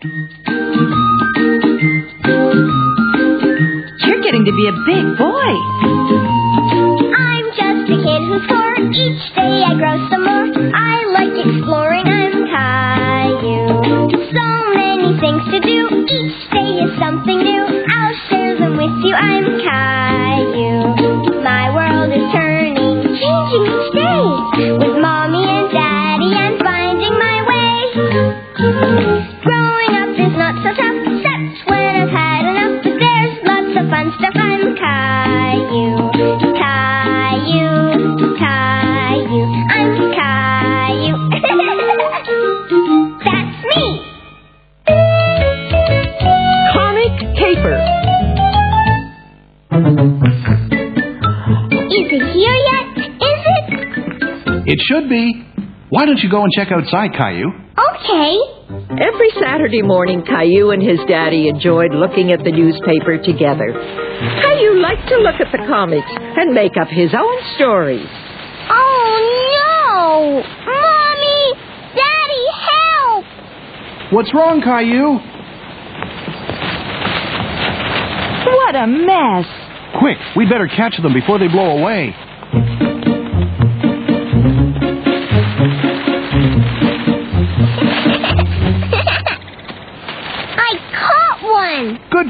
You're getting to be a big boy. I'm just a kid who's four. Each day I grow some more. I like exploring. I'm Caillou. So many things to do. Each day is something new. I'll share them with you. I'm Caillou. Should be. Why don't you go and check outside, Caillou? Okay. Every Saturday morning, Caillou and his daddy enjoyed looking at the newspaper together. Caillou liked to look at the comics and make up his own stories. Oh no! Mommy! Daddy, help! What's wrong, Caillou? What a mess. Quick, we'd better catch them before they blow away.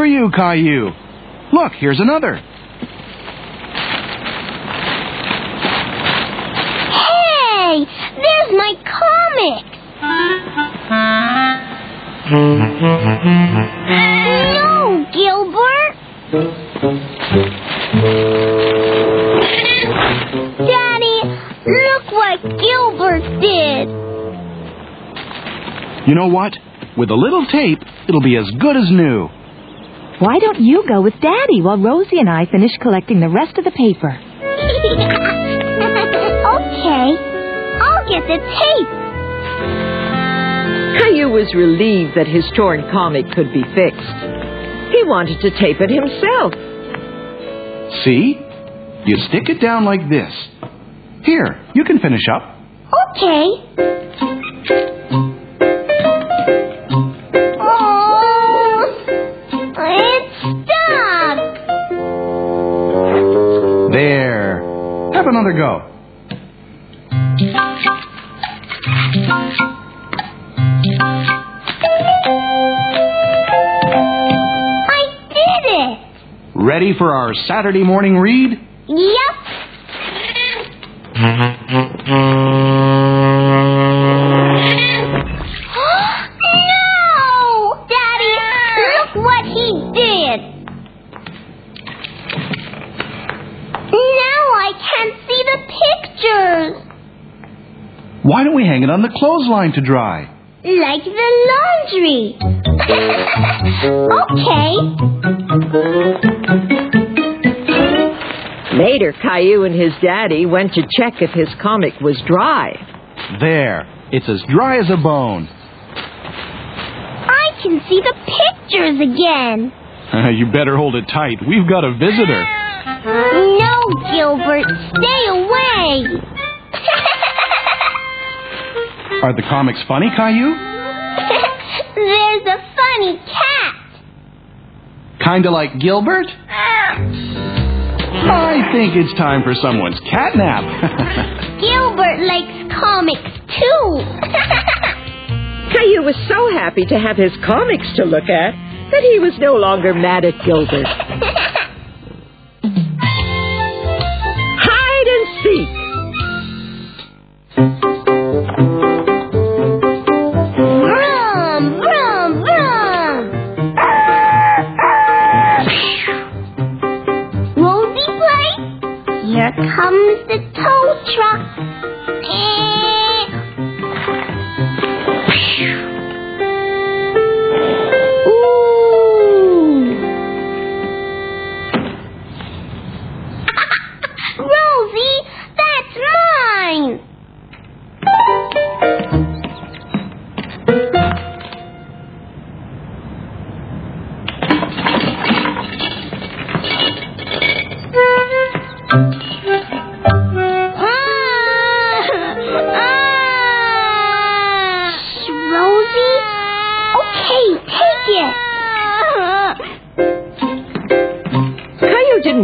For you, Caillou. Look, here's another. Hey! There's my comic! No, Gilbert! Daddy, look what Gilbert did! You know what? With a little tape, it'll be as good as new. Why don't you go with Daddy while Rosie and I finish collecting the rest of the paper? okay, I'll get the tape. Caillou was relieved that his torn comic could be fixed. He wanted to tape it himself. See? You stick it down like this. Here, you can finish up. Okay. Have another go. I did it. Ready for our Saturday morning read? Yep. Why don't we hang it on the clothesline to dry? Like the laundry. okay. Later, Caillou and his daddy went to check if his comic was dry. There. It's as dry as a bone. I can see the pictures again. you better hold it tight. We've got a visitor. No, Gilbert, stay away. Are the comics funny, Caillou? There's a funny cat. Kinda like Gilbert? Ah. I think it's time for someone's catnap. Gilbert likes comics too. Caillou was so happy to have his comics to look at that he was no longer mad at Gilbert.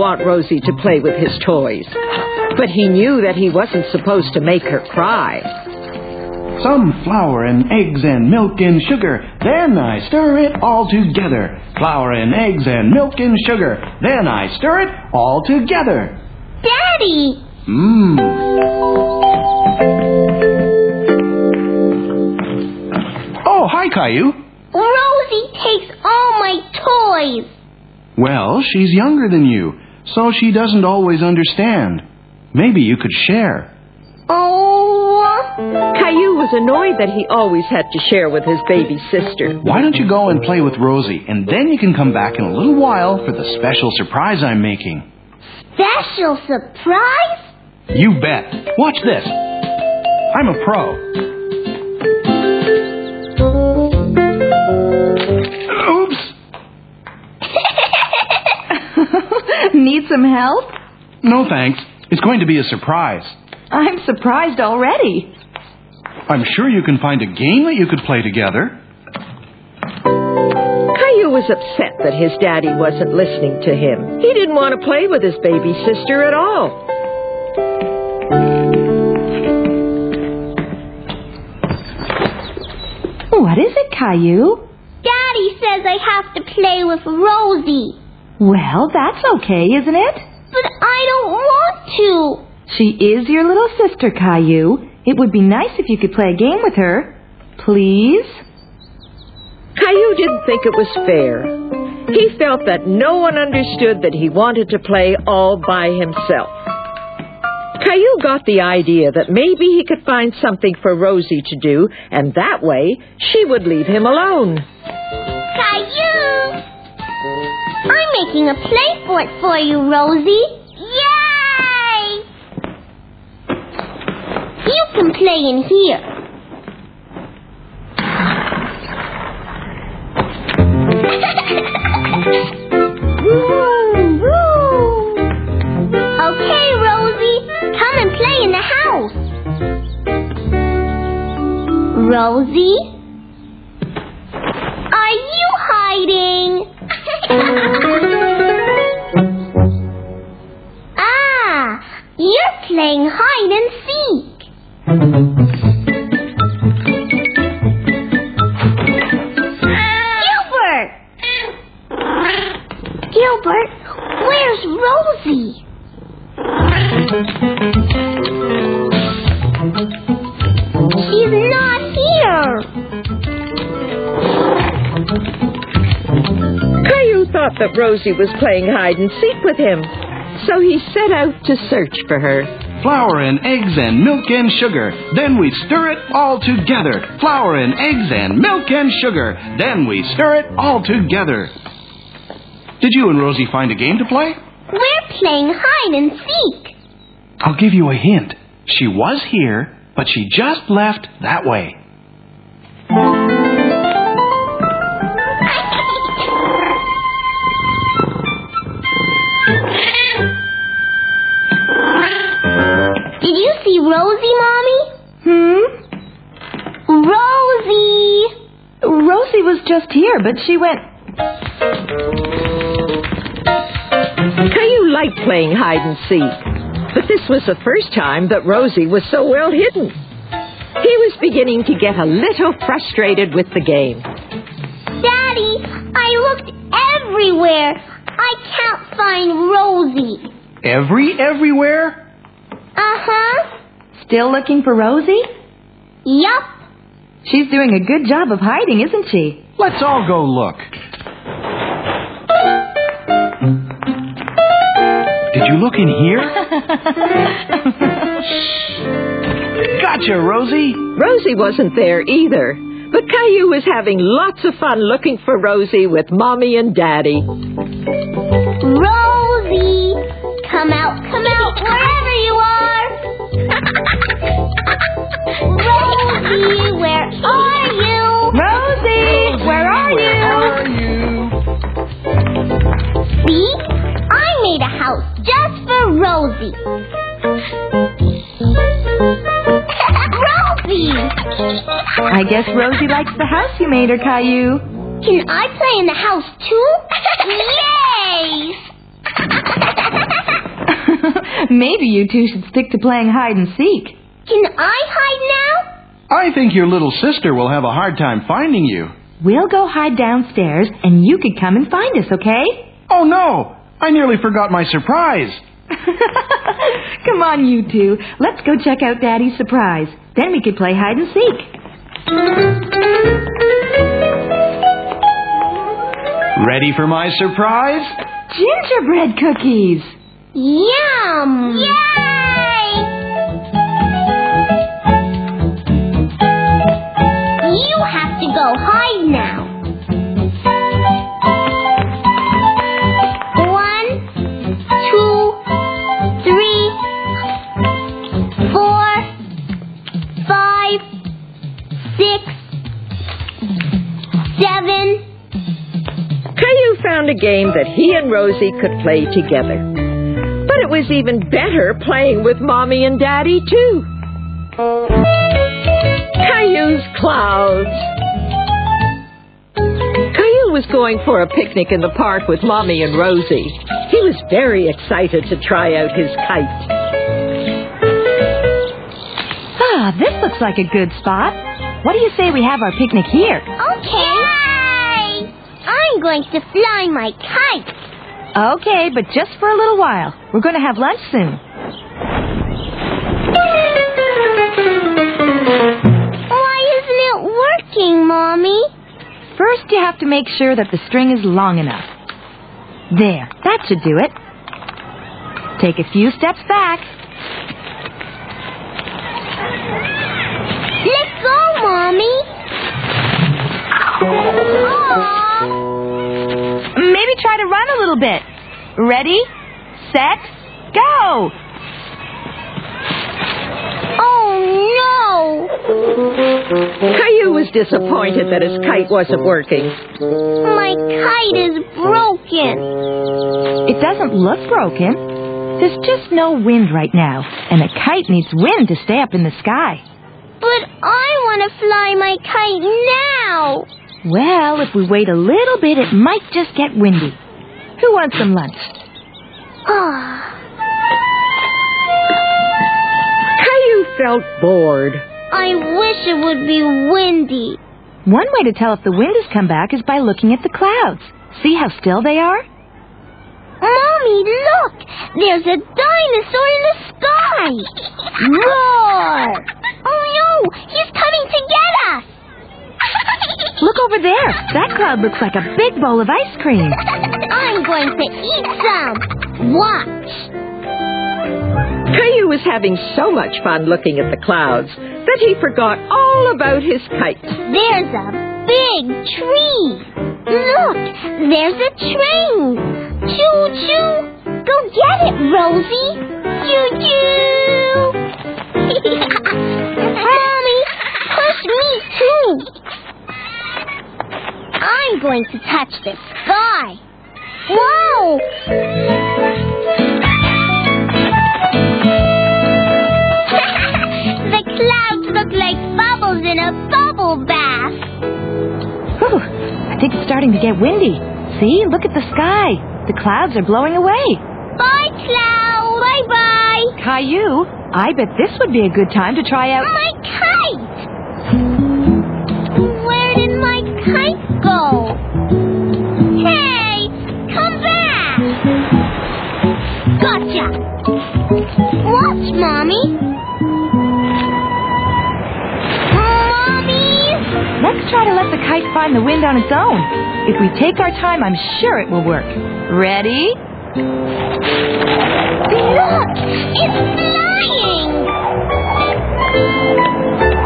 Want Rosie to play with his toys, but he knew that he wasn't supposed to make her cry. Some flour and eggs and milk and sugar. Then I stir it all together. Flour and eggs and milk and sugar. Then I stir it all together. Daddy! Mmm. Oh, hi, Caillou. Rosie takes all my toys. Well, she's younger than you, so she doesn't always understand. Maybe you could share. Oh. Caillou was annoyed that he always had to share with his baby sister. Why don't you go and play with Rosie, and then you can come back in a little while for the special surprise I'm making. Special surprise? You bet. Watch this. I'm a pro. Need some help? No thanks. It's going to be a surprise. I'm surprised already. I'm sure you can find a game that you could play together. Caillou was upset that his daddy wasn't listening to him. He didn't want to play with his baby sister at all. What is it, Caillou? Daddy says I have to play with Rosie. Well, that's okay, isn't it? But I don't want to. She is your little sister, Caillou. It would be nice if you could play a game with her. Please? Caillou didn't think it was fair. He felt that no one understood that he wanted to play all by himself. Caillou got the idea that maybe he could find something for Rosie to do, and that way she would leave him alone. Caillou! I'm making a play fort for you, Rosie. Yay! You can play in here. Okay, Rosie, come and play in the house. Rosie? Gilbert, where's Rosie? She's not here. Caillou thought that Rosie was playing hide and seek with him, so he set out to search for her. Flour and eggs and milk and sugar. Then we stir it all together. Flour and eggs and milk and sugar. Then we stir it all together. Did you and Rosie find a game to play? We're playing hide and seek. I'll give you a hint. She was here, but she just left that way. Did you see Rosie, Mommy? Hmm? Rosie! Rosie was just here, but she went. Caillou liked playing hide and seek, but this was the first time that Rosie was so well hidden. He was beginning to get a little frustrated with the game. Daddy, I looked everywhere. I can't find Rosie. Every everywhere? Uh-huh. Still looking for Rosie? Yup. She's doing a good job of hiding, isn't she? Let's all go look. You look in here? Gotcha, Rosie. Rosie wasn't there either, but Caillou was having lots of fun looking for Rosie with Mommy and Daddy. Rosie! Come out, come out, wherever you are! Rosie, where are you? Rosie, where are you? See? I made a house just for Rosie. Rosie! I guess Rosie likes the house you made her, Caillou. Can I play in the house too? Yay! Maybe you two should stick to playing hide and seek. Can I hide now? I think your little sister will have a hard time finding you. We'll go hide downstairs, and you could come and find us, okay? Oh no! I nearly forgot my surprise. come on, you two. Let's go check out Daddy's surprise. Then we could play hide and seek. Ready for my surprise? Gingerbread cookies. Yum! Yay! You have to go hide game that he and Rosie could play together. But it was even better playing with Mommy and Daddy, too. Caillou's Clouds. Caillou was going for a picnic in the park with Mommy and Rosie. He was very excited to try out his kite. Ah, this looks like a good spot. What do you say we have our picnic here? Okay. I'm going to fly my kite. Okay, but just for a little while. We're going to have lunch soon. Why isn't it working, Mommy? First, you have to make sure that the string is long enough. There, that should do it. Take a few steps back. Let go, Mommy. Bit. Ready, set, go! Oh, no! Caillou was disappointed that his kite wasn't working. My kite is broken. It doesn't look broken. There's just no wind right now, and a kite needs wind to stay up in the sky. But I want to fly my kite now. Well, if we wait a little bit, it might just get windy. Who wants some lunch? Ah, Caillou felt bored. I wish it would be windy. One way to tell if the wind has come back is by looking at the clouds. See how still they are? Mommy, look! There's a dinosaur in the sky! Roar! Oh no! He's coming to get us! Look over there. That cloud looks like a big bowl of ice cream. I'm going to eat some! Watch! Caillou was having so much fun looking at the clouds that he forgot all about his kite. There's a big tree! Look! There's a train! Choo choo! Go get it, Rosie! Choo choo! Mommy, push me too! I'm going to touch the sky! Whoa! the clouds look like bubbles in a bubble bath. Whew, I think it's starting to get windy. See? Look at the sky. The clouds are blowing away. Bye, cloud. Bye bye. Caillou, I bet this would be a good time to try out. Oh my go? Hey, come back. Gotcha. Watch, mommy. Mommy. Let's try to let the kite find the wind on its own. If we take our time, I'm sure it will work. Ready? Look, it's flying.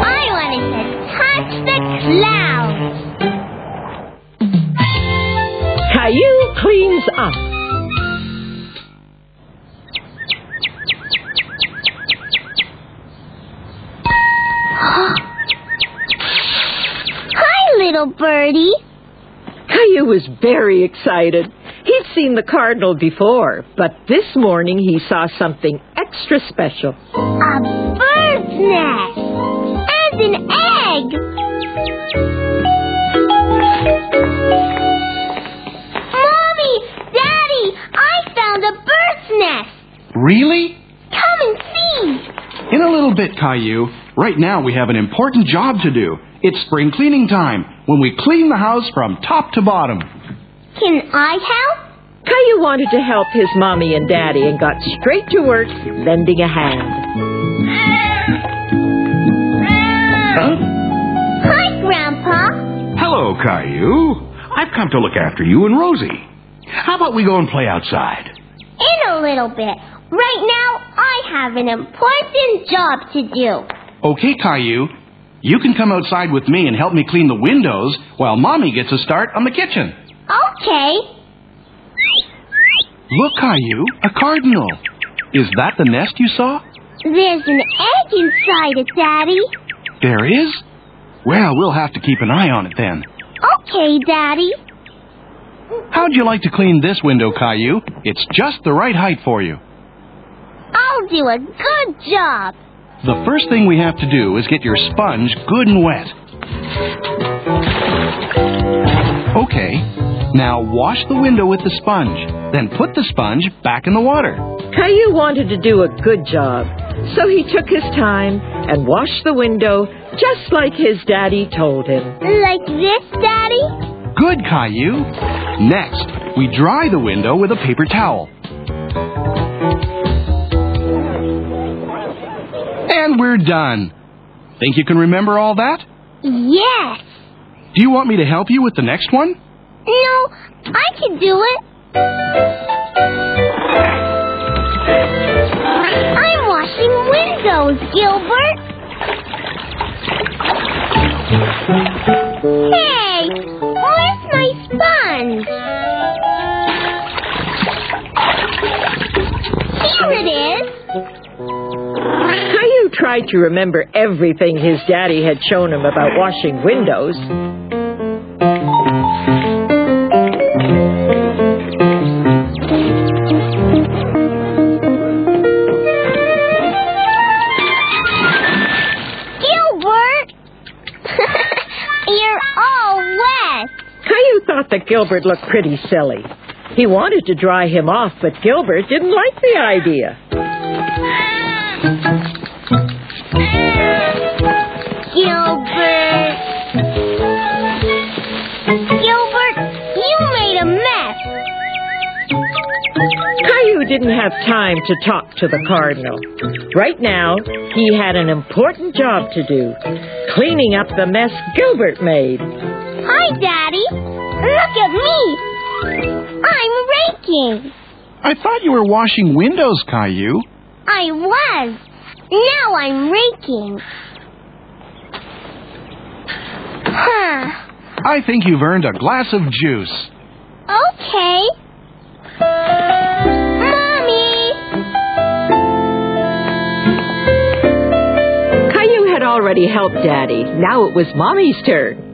I wanted to touch the clouds. Cleans up. Hi, little birdie. Caillou was very excited. He'd seen the cardinal before, but this morning he saw something extra special. A bird's nest. And an egg. Really? Come and see. In a little bit, Caillou. Right now we have an important job to do. It's spring cleaning time, when we clean the house from top to bottom. Can I help? Caillou wanted to help his mommy and daddy and got straight to work lending a hand. Huh? Hi, Grandpa. Hello, Caillou. I've come to look after you and Rosie. How about we go and play outside? In a little bit. Right now, I have an important job to do. Okay, Caillou. You can come outside with me and help me clean the windows while Mommy gets a start on the kitchen. Okay. Look, Caillou, a cardinal. Is that the nest you saw? There's an egg inside it, Daddy. There is? Well, we'll have to keep an eye on it then. Okay, Daddy. How'd you like to clean this window, Caillou? It's just the right height for you. I'll do a good job. The first thing we have to do is get your sponge good and wet. Okay, now wash the window with the sponge. Then put the sponge back in the water. Caillou wanted to do a good job, so he took his time and washed the window just like his daddy told him. Like this, Daddy? Good, Caillou. Next, we dry the window with a paper towel. And we're done. Think you can remember all that? Yes. Do you want me to help you with the next one? No, I can do it. I'm washing windows, Gilbert. Hey, tried to remember everything his daddy had shown him about washing windows. Gilbert! You're all wet. Caillou thought that Gilbert looked pretty silly. He wanted to dry him off, but Gilbert didn't like the idea. Gilbert. Gilbert, you made a mess. Caillou didn't have time to talk to the cardinal. Right now, he had an important job to do cleaning up the mess Gilbert made. Hi, Daddy. Look at me. I'm raking. I thought you were washing windows, Caillou. I was. Now I'm raking. Huh. I think you've earned a glass of juice. Okay. Mommy! Caillou had already helped Daddy. Now it was Mommy's turn.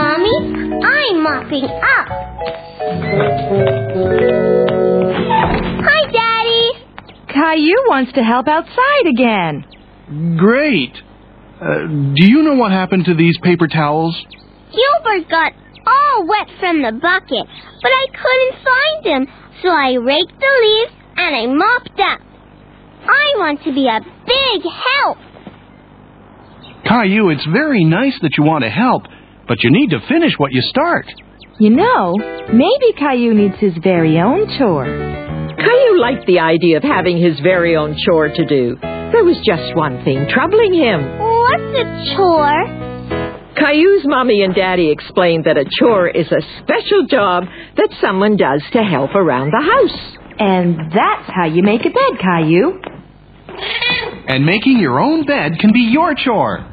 Mommy. I'm mopping up. Hi, Daddy. Caillou wants to help outside again. Great. Uh, do you know what happened to these paper towels? Gilbert got all wet from the bucket, but I couldn't find him, so I raked the leaves and I mopped up. I want to be a big help. Caillou, it's very nice that you want to help, but you need to finish what you start. You know, maybe Caillou needs his very own chore. Caillou liked the idea of having his very own chore to do. There was just one thing troubling him. What's a chore? Caillou's mommy and daddy explained that a chore is a special job that someone does to help around the house. And that's how you make a bed, Caillou. And making your own bed can be your chore.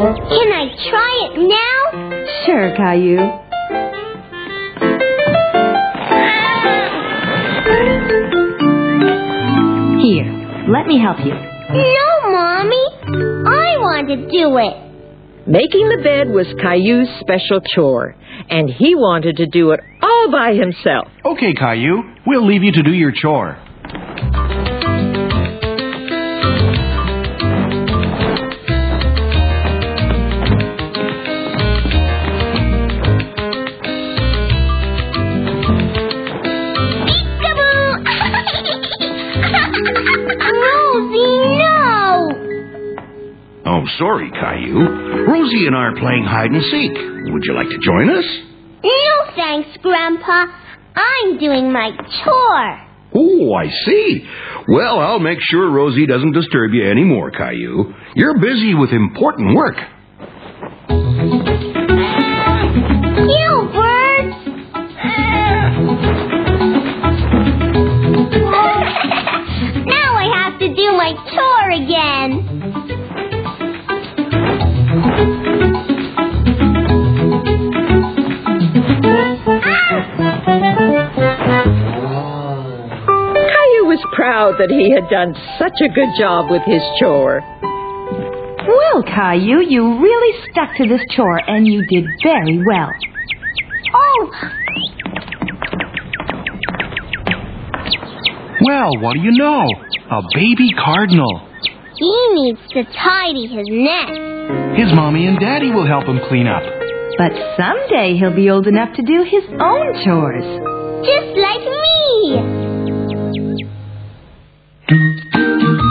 Can I try it now? Sure, Caillou. Here, let me help you. No, Mommy. I want to do it. Making the bed was Caillou's special chore, and he wanted to do it all by himself. Okay, Caillou, we'll leave you to do your chore. Sorry, Caillou. Rosie and I are playing hide and seek. Would you like to join us? No thanks, Grandpa. I'm doing my chore. Oh, I see. Well, I'll make sure Rosie doesn't disturb you anymore, Caillou. You're busy with important work. You birds! now I have to do my chore again. Proud that he had done such a good job with his chore. Well, Caillou, you really stuck to this chore, and you did very well. Oh, Well, what do you know? A baby cardinal. he needs to tidy his nest. His mommy and daddy will help him clean up. But someday he'll be old enough to do his own chores. Just like me. Thank you.